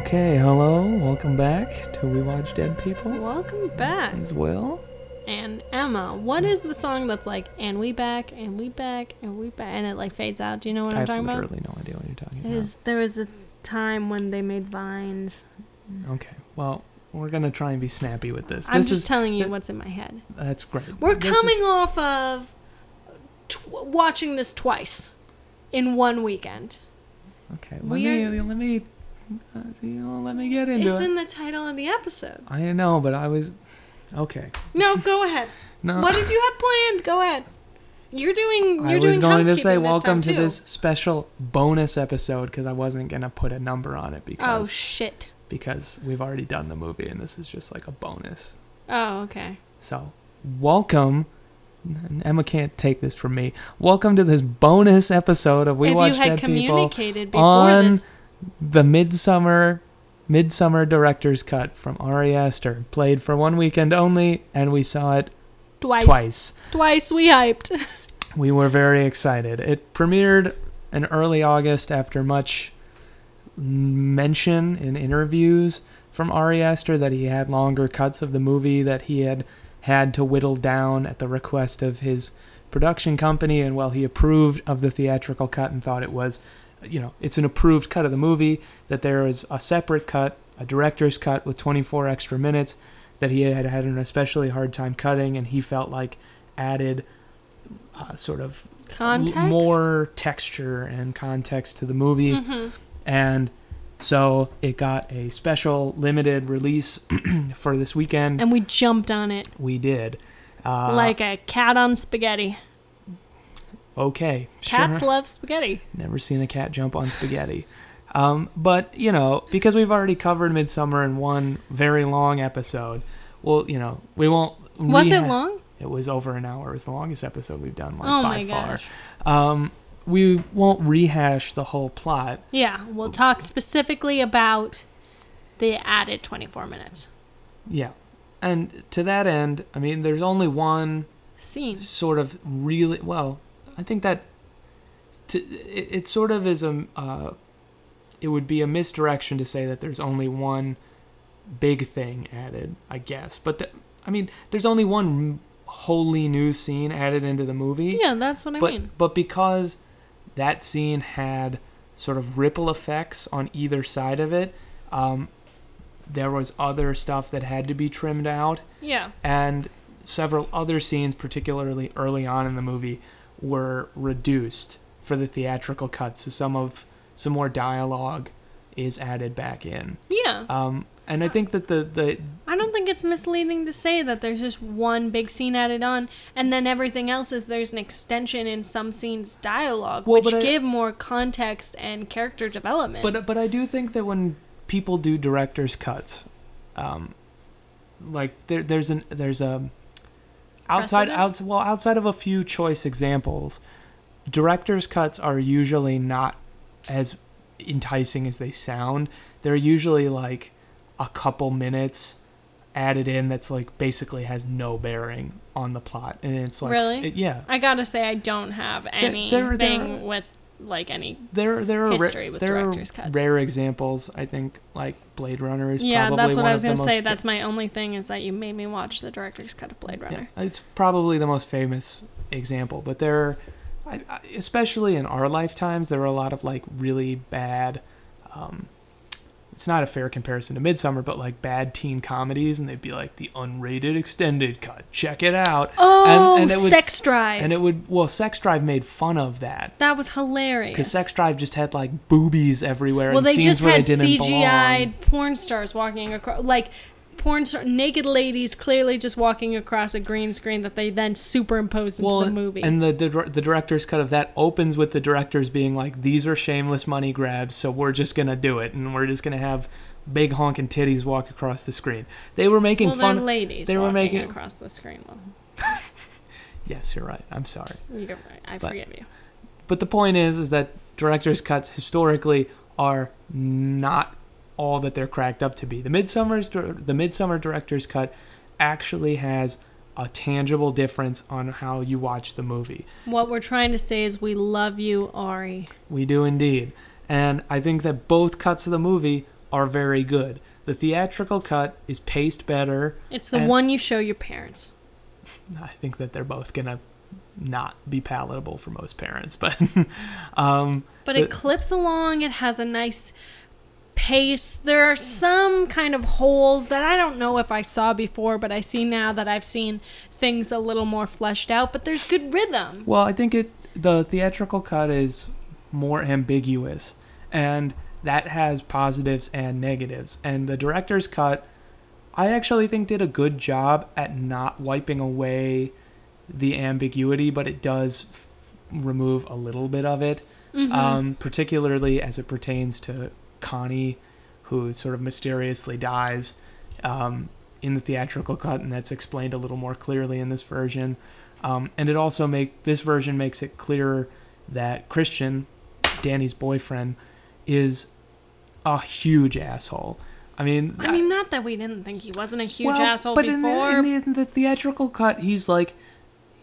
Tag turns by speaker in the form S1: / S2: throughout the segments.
S1: Okay, hello, welcome back to We Watch Dead People.
S2: Welcome back.
S1: This is Will.
S2: And Emma, what is the song that's like, and we back, and we back, and we back, and it like fades out? Do you know what
S1: I
S2: I'm talking about?
S1: I have literally no idea what you're talking
S2: It
S1: about.
S2: is, there was a time when they made vines.
S1: Okay, well, we're gonna try and be snappy with this.
S2: I'm
S1: this
S2: just
S1: is,
S2: telling you
S1: th-
S2: what's in my head.
S1: That's great.
S2: We're
S1: This is-
S2: coming off of tw- watching this twice in one weekend.
S1: Okay, let
S2: we
S1: me let me uh, you know, let me get into
S2: It's
S1: it.
S2: in the title of the episode.
S1: I know, but I was okay.
S2: No, go ahead.
S1: No,
S2: What did you have planned? Go ahead. You're doing. You're
S1: I
S2: doing
S1: was going to say welcome to
S2: too.
S1: this special bonus episode because I wasn't gonna put a number on it because Oh
S2: shit.
S1: because we've already done the movie and this is just like a bonus.
S2: Oh okay.
S1: So, welcome. Emma can't take this from me. Welcome to this bonus episode of We
S2: if
S1: Watch
S2: you had
S1: Dead People,
S2: communicated before
S1: on
S2: this,
S1: the Midsommar Midsommar Director's Cut from Ari Aster, played for one weekend only, and we saw it
S2: twice,
S1: twice.
S2: twice we hyped.
S1: We were very excited. It premiered in early August after much mention in interviews from Ari Aster that he had longer cuts of the movie that he had had to whittle down at the request of his production company and while he approved of the theatrical cut and thought it was you know it's an approved cut of the movie that there is a separate cut a director's cut with 24 extra minutes that he had had an especially hard time cutting and he felt like added uh, sort of l- more texture and context to the movie.
S2: Hmm
S1: and so it got a special limited release for this weekend
S2: And we jumped on it
S1: we did uh,
S2: like a cat on spaghetti.
S1: okay
S2: Cats
S1: sure.
S2: love spaghetti.
S1: never seen a cat jump on spaghetti um, but you know because we've already covered midsommar in one very long episode well you know we won't
S2: Was it long?
S1: it was over an hour it was the longest episode we've done like
S2: oh
S1: by
S2: my
S1: far um, we won't rehash the whole plot
S2: Yeah, we'll talk specifically about the added 24 minutes
S1: Yeah. And to that end, I mean, there's only one
S2: scene.
S1: sort of really, well, I think that to, it, it sort of is a, uh, it would be a misdirection to say that there's only one big thing added, I guess. But, the, I mean, there's only one wholly new scene added into the movie.
S2: Yeah, that's what I
S1: but,
S2: mean.
S1: but because that scene had sort of ripple effects on either side of it, um, there was other stuff that had to be trimmed out
S2: Yeah.
S1: and several other scenes, particularly early on in the movie, were reduced for the theatrical cut. So some of some more dialogue is added back in.
S2: Yeah.
S1: Um, and I think that the the
S2: I don't think it's misleading to say that there's just one big scene added on, and then everything else is there's an extension in some scenes dialogue,
S1: Well,
S2: which
S1: I-
S2: give more context and character development.
S1: but but I do think that when people do director's cuts, um, like there there's an there's a outside
S2: Precedent?
S1: outs well outside of a few choice examples, director's cuts are usually not as enticing as they sound. They're usually like a couple minutes added in that's like basically has no bearing on the plot and it's like
S2: Really?
S1: it- yeah
S2: I gotta say, I don't have anything
S1: there- there-
S2: with like any.
S1: there there are ra-
S2: with
S1: there are
S2: director's cuts.
S1: rare examples i think like blade runner is
S2: Yeah,
S1: probably
S2: that's what
S1: one
S2: I was gonna say.
S1: fa-
S2: That's my only thing is that you made me watch the director's cut of Blade Runner.
S1: Yeah, it's probably the most famous example, but there, are, I, I, especially in our lifetimes, there are a lot of like really bad. Um, it's not a fair comparison to Midsommar, but like bad teen comedies, and they'd be like the unrated extended cut. Check it out.
S2: Oh,
S1: and it would-
S2: Sex Drive.
S1: And it would well, Sex Drive made fun of that
S2: that was hilarious.
S1: because Sex Drive just had like boobies everywhere
S2: well,
S1: and
S2: they
S1: scenes
S2: just
S1: where
S2: had
S1: they didn't
S2: CGI porn stars walking across, like porn star, naked ladies clearly just walking across a green screen that they then superimposed into the movie.
S1: And the, the the director's cut of that opens with the directors being like, "These are shameless money grabs, so we're just gonna do it, and we're just gonna have big honking titties walk across the screen." They were making
S2: well,
S1: fun.
S2: ladies
S1: they were making-
S2: across the screen. Well,
S1: yes, you're right. I'm sorry,
S2: you're right. I
S1: But-
S2: forgive you.
S1: but the point is, is that director's cuts historically are not all that they're cracked up to be. The midsommar's the midsommar director's cut actually has a tangible difference on how you watch the movie.
S2: What we're trying to say is we love you, Ari.
S1: We do indeed. And I think that both cuts of the movie are very good. The theatrical cut is paced better.
S2: It's the one you show your parents.
S1: I think that they're both going to not be palatable for most parents, but um
S2: But it
S1: The-
S2: clips along. It has a nice pace. There are some kind of holes that I don't know if I saw before, but I see now that I've seen things a little more fleshed out. But there's good rhythm.
S1: Well, I think it the theatrical cut is more ambiguous and that has positives and negatives. And the director's cut I actually think did a good job at not wiping away the ambiguity, but it does f- remove a little bit of it.
S2: Mhm.
S1: Um, particularly as it pertains to Connie, who sort of mysteriously dies um, in the theatrical cut, and that's explained a little more clearly in this version. Um, and it also make this version makes it clearer that Christian, Dani's boyfriend, is a huge asshole. I mean,
S2: I mean, not that we didn't think he wasn't a huge
S1: well,
S2: asshole
S1: but in the-
S2: before.
S1: in the, in the theatrical cut, he's like,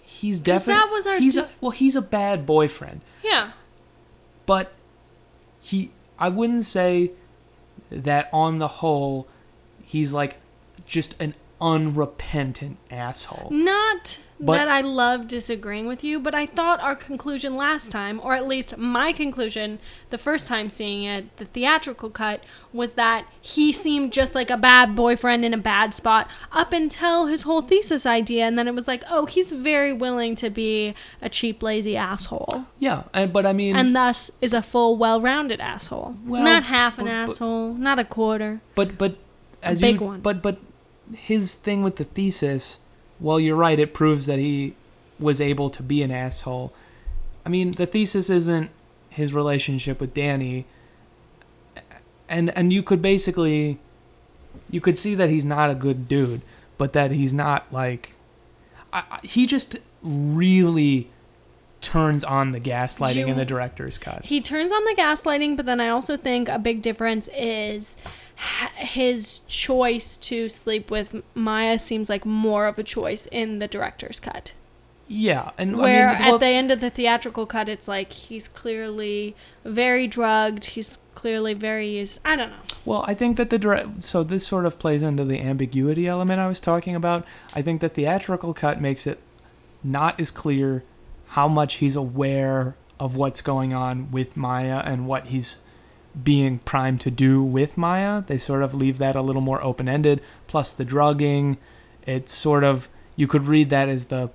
S1: he's definitely
S2: that was our
S1: he's
S2: di-
S1: a, well, he's a bad boyfriend
S2: yeah.
S1: but he I wouldn't say that on the whole he's like just an unrepentant asshole.
S2: Not
S1: But-
S2: that I love disagreeing with you, but I thought our conclusion last time, or at least my conclusion the first time seeing it, the theatrical cut, was that he seemed just like a bad boyfriend in a bad spot up until his whole thesis idea. And then it was like, oh, he's very willing to be a cheap, lazy asshole.
S1: Yeah, and but I mean
S2: And thus is a full, well rounded asshole.
S1: Well,
S2: not half an
S1: but- but-
S2: asshole, not a quarter.
S1: but but as
S2: big
S1: you
S2: one.
S1: but but his thing with the thesis, well you're right, it proves that he was able to be an asshole. I mean, the thesis isn't his relationship with Dani and and you could basically you could see that he's not a good dude, but that he's not like I, he just really turns on the gaslighting in the director's cut.
S2: He turns on the gaslighting, but then I also think a big difference is his choice to sleep with Maya seems like more of a choice in the director's cut.
S1: Yeah, and
S2: Where
S1: I mean, well,
S2: at the end of the theatrical cut, it's like he's clearly very drugged. He's clearly very used. I don't know.
S1: Well, I think that the direct so this sort of plays into the ambiguity element I was talking about. I think the theatrical cut makes it not as clear how much he's aware of what's going on with Maya and what he's being primed to do with Maya. They sort of leave that a little more open-ended. Plus the drugging, it's sort of you could read that as the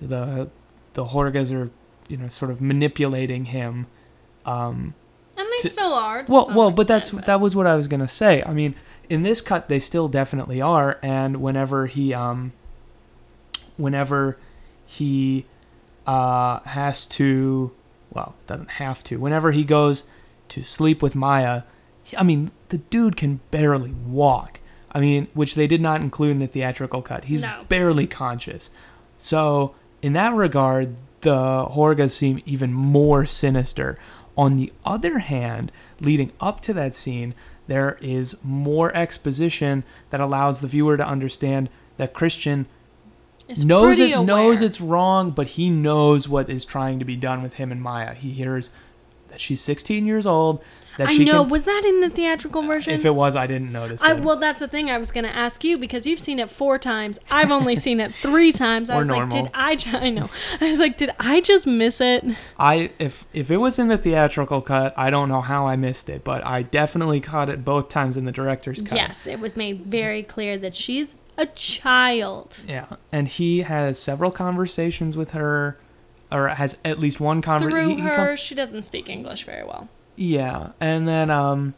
S1: the the Hårgas are you know sort of manipulating him. Um,
S2: And they
S1: To-
S2: still are.
S1: well, well, but that's
S2: extent,
S1: that was what I was gonna say. I mean, in this cut, they still definitely are, and whenever he um, whenever he uh has to, well, doesn't have to. Whenever he goes to sleep with Maya, I mean, the dude can barely walk. I mean, which they did not include in the theatrical cut. He's
S2: No.
S1: barely conscious. So, in that regard, the Hårgas seem even more sinister. On the other hand, leading up to that scene, there is more exposition that allows the viewer to understand that Christian
S2: Is
S1: knows it knows it's wrong, but he knows what is trying to be done with him and Maya. He hears that she's 16 years old. That
S2: I
S1: she
S2: know.
S1: Can,
S2: was that in the theatrical version?
S1: if it was, I didn't notice
S2: I, well, that's the thing I was going to ask you because you've seen it four times. I've only seen it three times. I was like, did I? I know. I was like, did I just miss it?
S1: I if if it was in the theatrical cut, I don't know how I missed it, but I definitely caught it both times in the director's cut.
S2: Yes, it was made very clear that she's a child.
S1: Yeah, and he has several conversations with her, or has at least one conversation.
S2: Through
S1: conversation.
S2: her, she doesn't speak English very well.
S1: Yeah, and then um,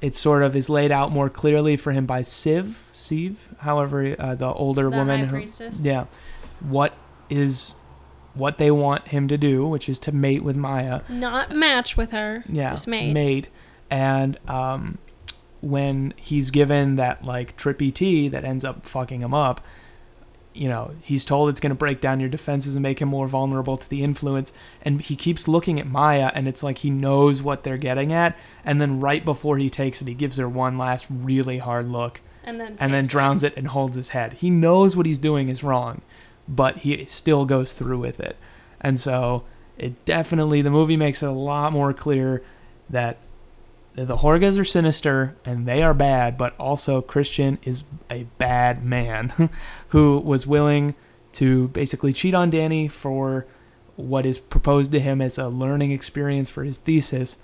S1: it sort of is laid out more clearly for him by Siv, Siv, however, uh, the older
S2: The
S1: woman
S2: high
S1: who, yeah, what is what they want him to do, which is to mate with Maya.
S2: Not match with her.
S1: Yeah,
S2: Just mate.
S1: mate, and um, when he's given that like trippy tea that ends up fucking him up, you know, he's told it's going to break down your defenses and make him more vulnerable to the influence. And he keeps looking at Maya, and it's like he knows what they're getting at. And then right before he takes it, he gives her one last really hard look.
S2: And then
S1: and then
S2: takes it.
S1: drowns it and holds his head. He knows what he's doing is wrong, but he still goes through with it. And so it definitely the movie makes it a lot more clear that the Hårgas are sinister and they are bad, but also Christian is a bad man who was willing to basically cheat on Dani for what is proposed to him as a learning experience for his thesis.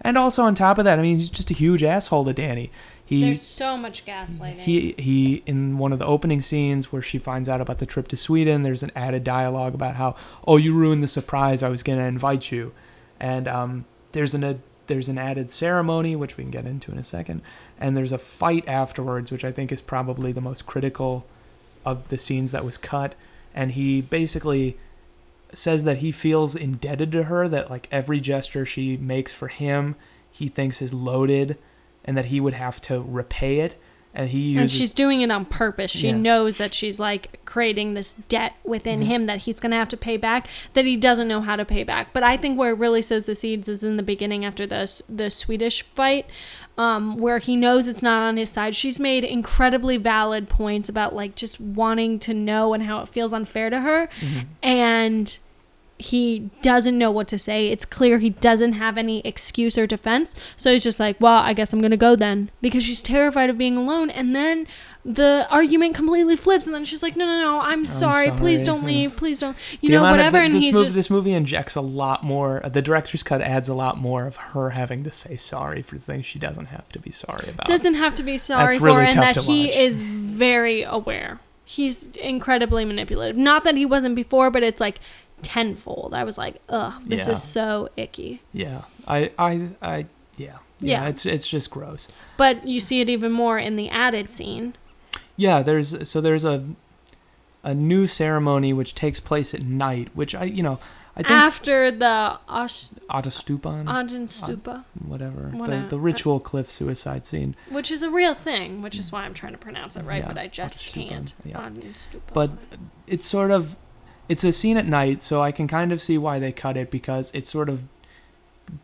S1: And also on top of that, I mean, he's just a huge asshole to Dani. He
S2: There's so much gaslighting.
S1: he he in one of the opening scenes where she finds out about the trip to Sweden, there's an added dialogue about how oh you ruined the surprise I was going to invite you, and um, there's an a, there's an added ceremony which we can get into in a second, and there's a fight afterwards which I think is probably the most critical of the scenes that was cut, and he basically says that he feels indebted to her that like every gesture she makes for him he thinks is loaded and that he would have to repay it and he uses
S2: and she's doing it on purpose. She
S1: Yeah.
S2: knows that she's like creating this debt within
S1: Mhm.
S2: him that he's going to have to pay back that he doesn't know how to pay back. But I think where it really sows the seeds is in the beginning after the the Swedish fight um, where he knows it's not on his side. She's made incredibly valid points about like just wanting to know and how it feels unfair to her
S1: Mhm.
S2: and he doesn't know what to say. It's clear he doesn't have any excuse or defense. So he's just like, well, I guess I'm going to go then because she's terrified of being alone. And then the argument completely flips. And then she's like, no, no, no, I'm sorry. Please don't leave. Please don't. You
S1: The
S2: know, whatever. and he's
S1: movie,
S2: just.
S1: this movie injects a lot more. The director's cut adds a lot more of her having to say sorry for things she doesn't have to be sorry about.
S2: doesn't have to be sorry
S1: really
S2: for and
S1: tough
S2: that he
S1: watch.
S2: is very aware he's incredibly manipulative not that he wasn't before but it's like tenfold i was like ugh this
S1: Yeah.
S2: is so icky
S1: yeah, I, I, I, yeah,
S2: Yeah.
S1: It's it's just gross.
S2: but you see it even more in the added scene
S1: Yeah, there's so there's a a new ceremony which takes place at night, which I you know I think
S2: after the Osh-
S1: Atastupan,
S2: Ajahn Stupa, uh,
S1: whatever, the, the ritual cliff suicide scene.
S2: which is a real thing, which is why I'm trying to pronounce it right,
S1: Yeah,
S2: but I just can't.
S1: yeah. But it's sort of it's a scene at night, so I can kind of see why they cut it because it's sort of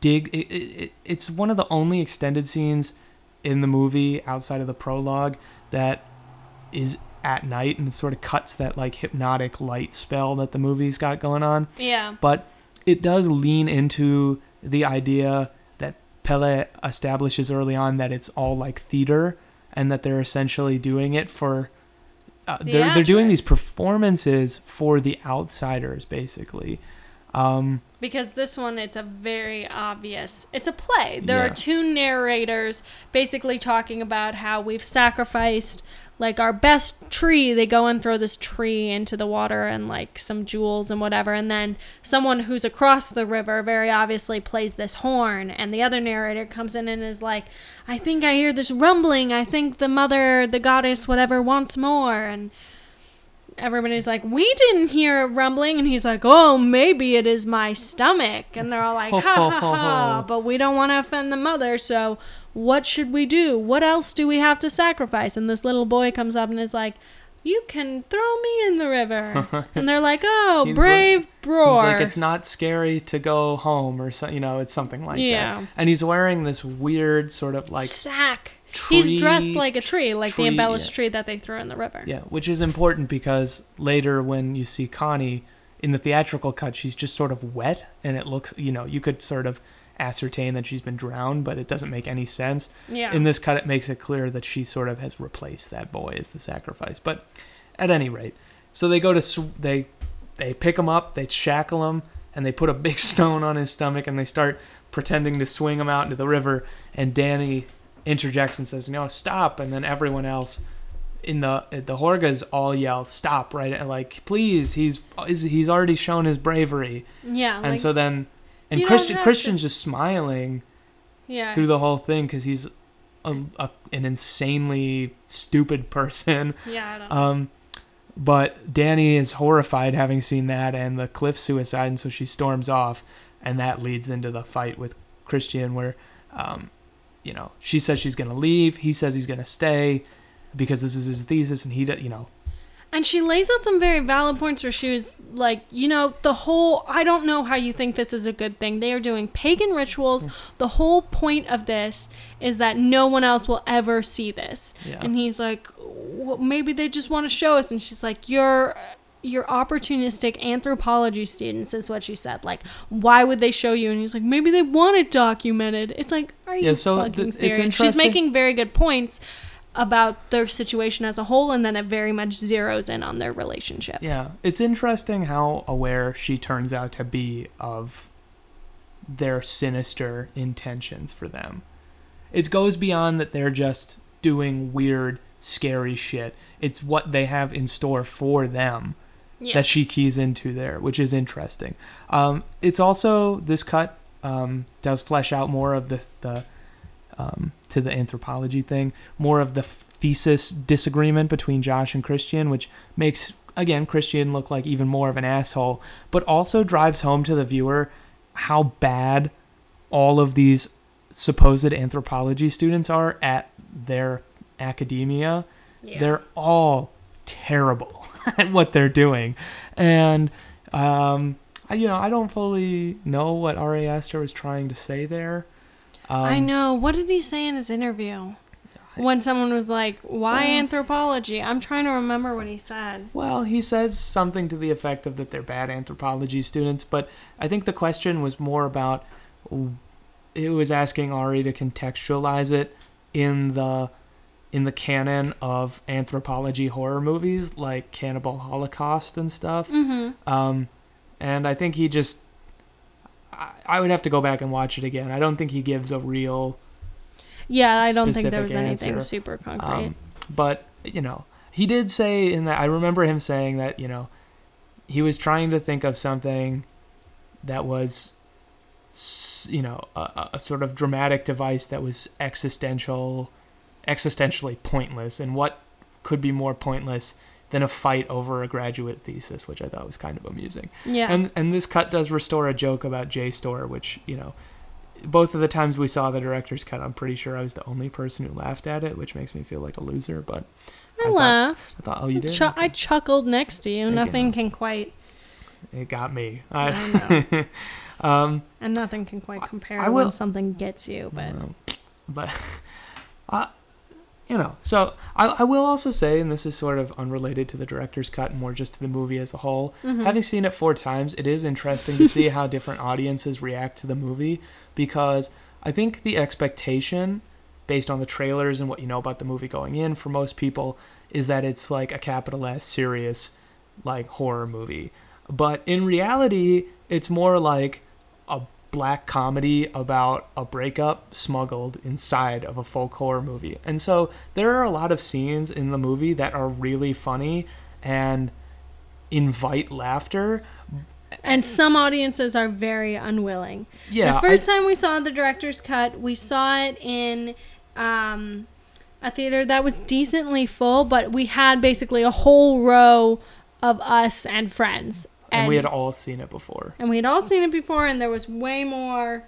S1: dig. It, it, it, it's one of the only extended scenes in the movie outside of the prologue that is at night and it sort of cuts that like hypnotic light spell that the movie's got going on.
S2: yeah,
S1: But it does lean into the idea that Pelle establishes early on that it's all like theater and that they're essentially doing it for. Uh, they're, they're doing these performances for the outsiders, basically. Um,
S2: because this one it's a very obvious. It's a play. There
S1: Yeah.
S2: are two narrators basically talking about how we've sacrificed like our best tree. They go and throw this tree into the water and like some jewels and whatever, and then someone who's across the river very obviously plays this horn, and the other narrator comes in and is like, "I think I hear this rumbling. I think the mother, the goddess, whatever, wants more." And everybody's like, "We didn't hear a rumbling," and he's like, "Oh, maybe it is my stomach." And they're all like, "Ha ha ha!" But we don't want to offend the mother, so what should we do? What else do we have to sacrifice? And this little boy comes up and is like. You can throw me in the river, and they're like, "Oh,
S1: He's
S2: brave
S1: He's
S2: Bror."
S1: like, it's not scary to go home, or so, you know, it's something like
S2: Yeah.
S1: that. And he's wearing this weird sort of like
S2: sack.
S1: Tree.
S2: He's dressed like a tree, like
S1: tree,
S2: the embellished
S1: yeah.
S2: tree that they threw in the river.
S1: Yeah, which is important because later when you see Connie in the theatrical cut, she's just sort of wet and it looks, you know, you could sort of ascertain that she's been drowned, but it doesn't make any sense.
S2: Yeah.
S1: In this cut, it makes it clear that she sort of has replaced that boy as the sacrifice. But at any rate, so they go to sw- they they pick him up, they shackle him, and they put a big stone on his stomach, and they start pretending to swing him out into the river. And Dani interjects and says, "No, stop!" And then everyone else in the the Hårgas all yell, "Stop!" Right? And like, please, he's he's he's already shown his bravery.
S2: yeah.
S1: and
S2: like,
S1: so then, and Christian Christian's just smiling
S2: yeah.
S1: through the whole thing because he's a, a, an insanely stupid person.
S2: yeah. I don't
S1: Um, but Dani is horrified having seen that and the cliff suicide, and so she storms off, and that leads into the fight with Christian, where, um, you know, she says she's gonna leave, he says he's gonna stay, because this is his thesis, and he, you know,
S2: And she lays out some very valid points where she was like, you know, the whole, I don't know how you think this is a good thing. They are doing pagan rituals. The whole point of this is that no one else will ever see this.
S1: Yeah.
S2: And he's like, well, maybe they just want to show us. And she's like, you're. You're opportunistic anthropology students, is what she said. Like, why would they show you? And he's like, maybe they want it documented. It's like, are you
S1: Yeah, so
S2: fucking
S1: th- it's
S2: serious? She's making very good points about their situation as a whole, and then it very much zeroes in on their relationship.
S1: Yeah, it's interesting how aware she turns out to be of their sinister intentions for them. It goes beyond that they're just doing weird, scary shit. It's what they have in store for them That she keys into there, which is interesting. Um, it's also this cut um, does flesh out more of the the um, to the anthropology thing, more of the thesis disagreement between Josh and Christian, which makes again Christian look like even more of an asshole, but also drives home to the viewer how bad all of these supposed anthropology students are at their academia
S2: Yeah.
S1: they're all terrible at what they're doing and um I, you know i don't fully know what ari aster was trying to say there um,
S2: I know. What did he say in his interview? When someone was like, "Why
S1: Well-
S2: anthropology?" I'm trying to remember what he said.
S1: well he says something to the effect of that they're bad anthropology students but i think the question was more about it was asking ari to contextualize it in the in the canon of anthropology horror movies like cannibal holocaust and stuff
S2: Mm-hmm.
S1: Um, and I think he just, I, I would have to go back and watch it again. I don't think he gives a real,
S2: Yeah, I don't think there was anything
S1: answer.
S2: super concrete.
S1: um, but you know, he did say in that. I remember him saying that you know, he was trying to think of something that was, you know, a- a sort of dramatic device that was existential, existentially pointless, and what could be more pointless than a fight over a graduate thesis, which I thought was kind of amusing.
S2: yeah.
S1: And and this cut does restore a joke about JSTOR, which you know, both of the times we saw the director's cut, I'm pretty sure I was the only person who laughed at it, which makes me feel like a loser. But
S2: I,
S1: thought-
S2: laugh.
S1: I thought, oh, you did.
S2: Chu- I chuckled next to you.
S1: You.
S2: nothing can quite,
S1: it got me.
S2: I
S1: I, um,
S2: and nothing can quite compare
S1: I
S2: when
S1: will-
S2: something gets you. But
S1: well, but uh, you know, so I, I will also say, and this is sort of unrelated to the director's cut, more just to the movie as a whole.
S2: Mhm.
S1: Having seen it four times, it is interesting to see how different audiences react to the movie because I think the expectation, based on the trailers and what you know about the movie going in, for most people, is that it's like a capital S serious, like horror movie. But in reality, it's more like a black comedy about a breakup smuggled inside of a folk horror movie. And so there are a lot of scenes in the movie that are really funny and invite laughter.
S2: and some audiences are very unwilling.
S1: Yeah,
S2: the first
S1: I-
S2: time we saw the director's cut, we saw it in um, a theater that was decently full, but we had basically a whole row of us and friends.
S1: And we had all seen it before.
S2: and we had all seen it before, and there was way more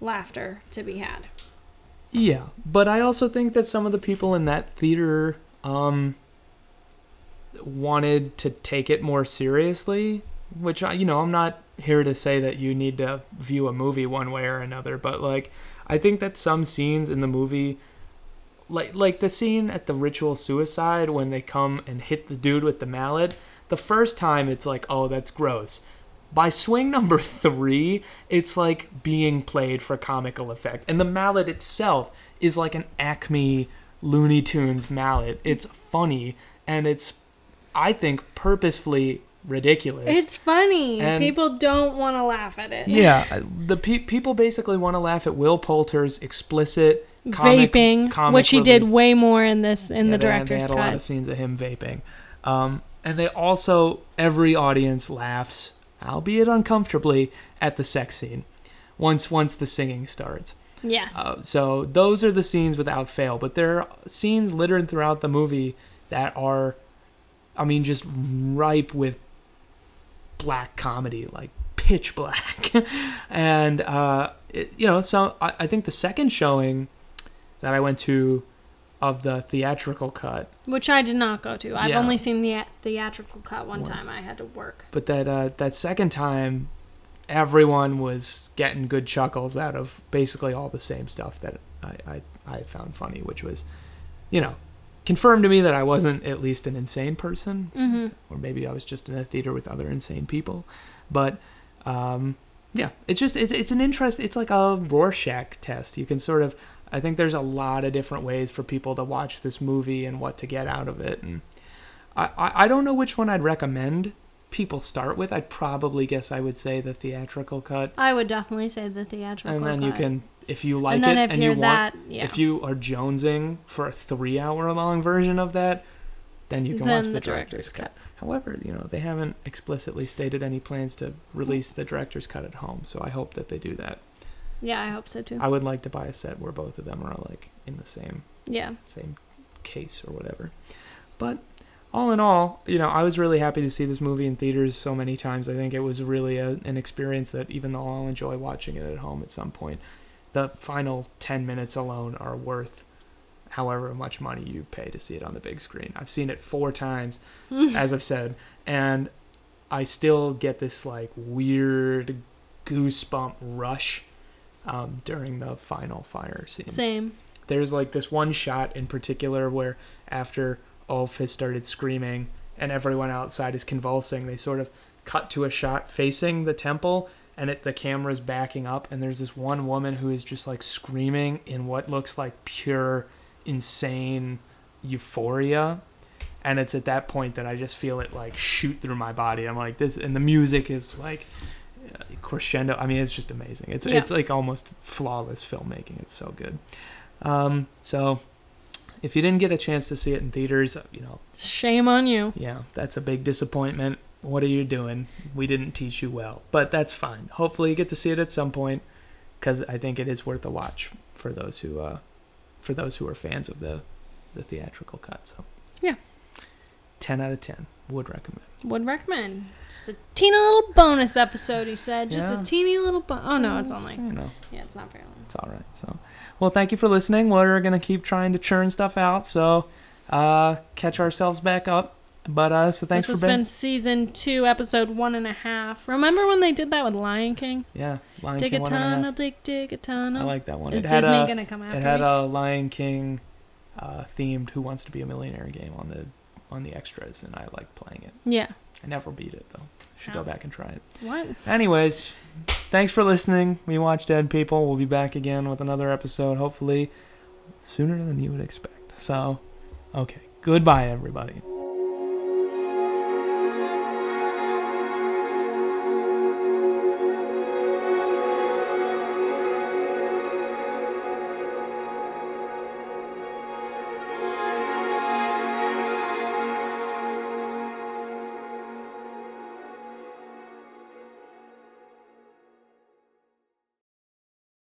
S2: laughter to be had.
S1: Yeah, but I also think that some of the people in that theater um wanted to take it more seriously, which I, you know, I'm not here to say that you need to view a movie one way or another, but like I think that some scenes in the movie like like the scene at the ritual suicide when they come and hit the dude with the mallet, the first time it's like, "Oh, that's gross." By swing number three, it's like being played for comical effect. And the mallet itself is like an Acme Looney Tunes mallet. It's funny and it's, I think, purposefully ridiculous.
S2: It's funny.
S1: And-
S2: People don't want to laugh at it.
S1: yeah, the pe- people basically want to laugh at Will Poulter's explicit comic,
S2: Vaping,
S1: comic
S2: which he did way more in this in
S1: Yeah,
S2: the
S1: they-
S2: director's
S1: they had a lot of scenes of him vaping, um, and they also every audience laughs, albeit uncomfortably, at the sex scene. Once once the singing starts,
S2: Yes.
S1: uh, so those are the scenes without fail. But there are scenes littered throughout the movie that are, I mean, just ripe with black comedy, like pitch black, and uh, it, you know, so I, I think the second showing that I went to of the theatrical cut.
S2: Which I did not go to. I've
S1: Yeah.
S2: only seen the theatrical cut one
S1: Once.
S2: time. I had to work.
S1: But that uh, that second time, everyone was getting good chuckles out of basically all the same stuff that I, I, I found funny, which was, you know, confirmed to me that I wasn't at least an insane person,
S2: Mm-hmm.
S1: or maybe I was just in a theater with other insane people. But um, yeah, it's just it's, it's an interest. It's like a Rorschach test. You can sort of I think there's a lot of different ways for people to watch this movie and what to get out of it. And I, I, I don't know which one I'd recommend people start with. I'd probably guess I would say the theatrical cut.
S2: I would definitely say the theatrical
S1: And then you can, if you like
S2: and
S1: it and
S2: you're
S1: want,
S2: that, yeah.
S1: if you are jonesing for a three hour long version of that, then you can
S2: then
S1: watch the,
S2: the
S1: director's cut. However, you know, they haven't explicitly stated any plans to release the director's cut at home, so I hope that they do that.
S2: Yeah, I hope so too.
S1: I would like to buy a set where both of them are like in the same
S2: yeah.
S1: same case or whatever. But all in all, you know, I was really happy to see this movie in theaters so many times. I think it was really a, an experience that even though I'll enjoy watching it at home at some point, the final 10 minutes alone are worth however much money you pay to see it on the big screen. I've seen it four times, as I've said, and I still get this like weird goosebump rush um, during the final fire scene
S2: Same.
S1: there's like this one shot in particular where after Ulf has started screaming and everyone outside is convulsing, they sort of cut to a shot facing the temple and it, the camera's backing up and there's this one woman who is just like screaming in what looks like pure insane euphoria and it's at that point that I just feel it like shoot through my body. I'm like this and the music is like crescendo. I mean, it's just amazing. It's
S2: Yeah.
S1: it's like almost flawless filmmaking. It's so good. Um, so if you didn't get a chance to see it in theaters, uh, you know,
S2: Shame on you.
S1: yeah, that's a big disappointment. What are you doing? We didn't teach you well, but that's fine. Hopefully, you get to see it at some point because I think it is worth a watch for those who uh, for those who are fans of the the theatrical cut. So
S2: Yeah.
S1: Ten out of ten would recommend.
S2: Would recommend. Just a teeny little bonus episode, he said. Just
S1: Yeah.
S2: a teeny little bo- Oh, no, it's only.
S1: you know
S2: Yeah, it's not very long.
S1: it's all right. So, well, thank you for listening. We're gonna keep trying to churn stuff out. So, uh, catch ourselves back up. But uh, so thanks
S2: this has
S1: for
S2: been season two, episode one and a half. Remember when they did that with Lion King?
S1: yeah. Lion
S2: dig
S1: King
S2: a
S1: one a
S2: tunnel, dig, dig a tunnel.
S1: I like that one.
S2: Is
S1: it had
S2: Disney
S1: a
S2: gonna come after
S1: it had
S2: me?
S1: a Lion King uh, themed Who Wants to Be a Millionaire game on the on the extras, and I like playing it.
S2: yeah.
S1: I never beat it though. Should go back and try it.
S2: What?
S1: Anyways, thanks for listening. We watch Dead People. We'll be back again with another episode, hopefully sooner than you would expect. So, okay. Goodbye, everybody.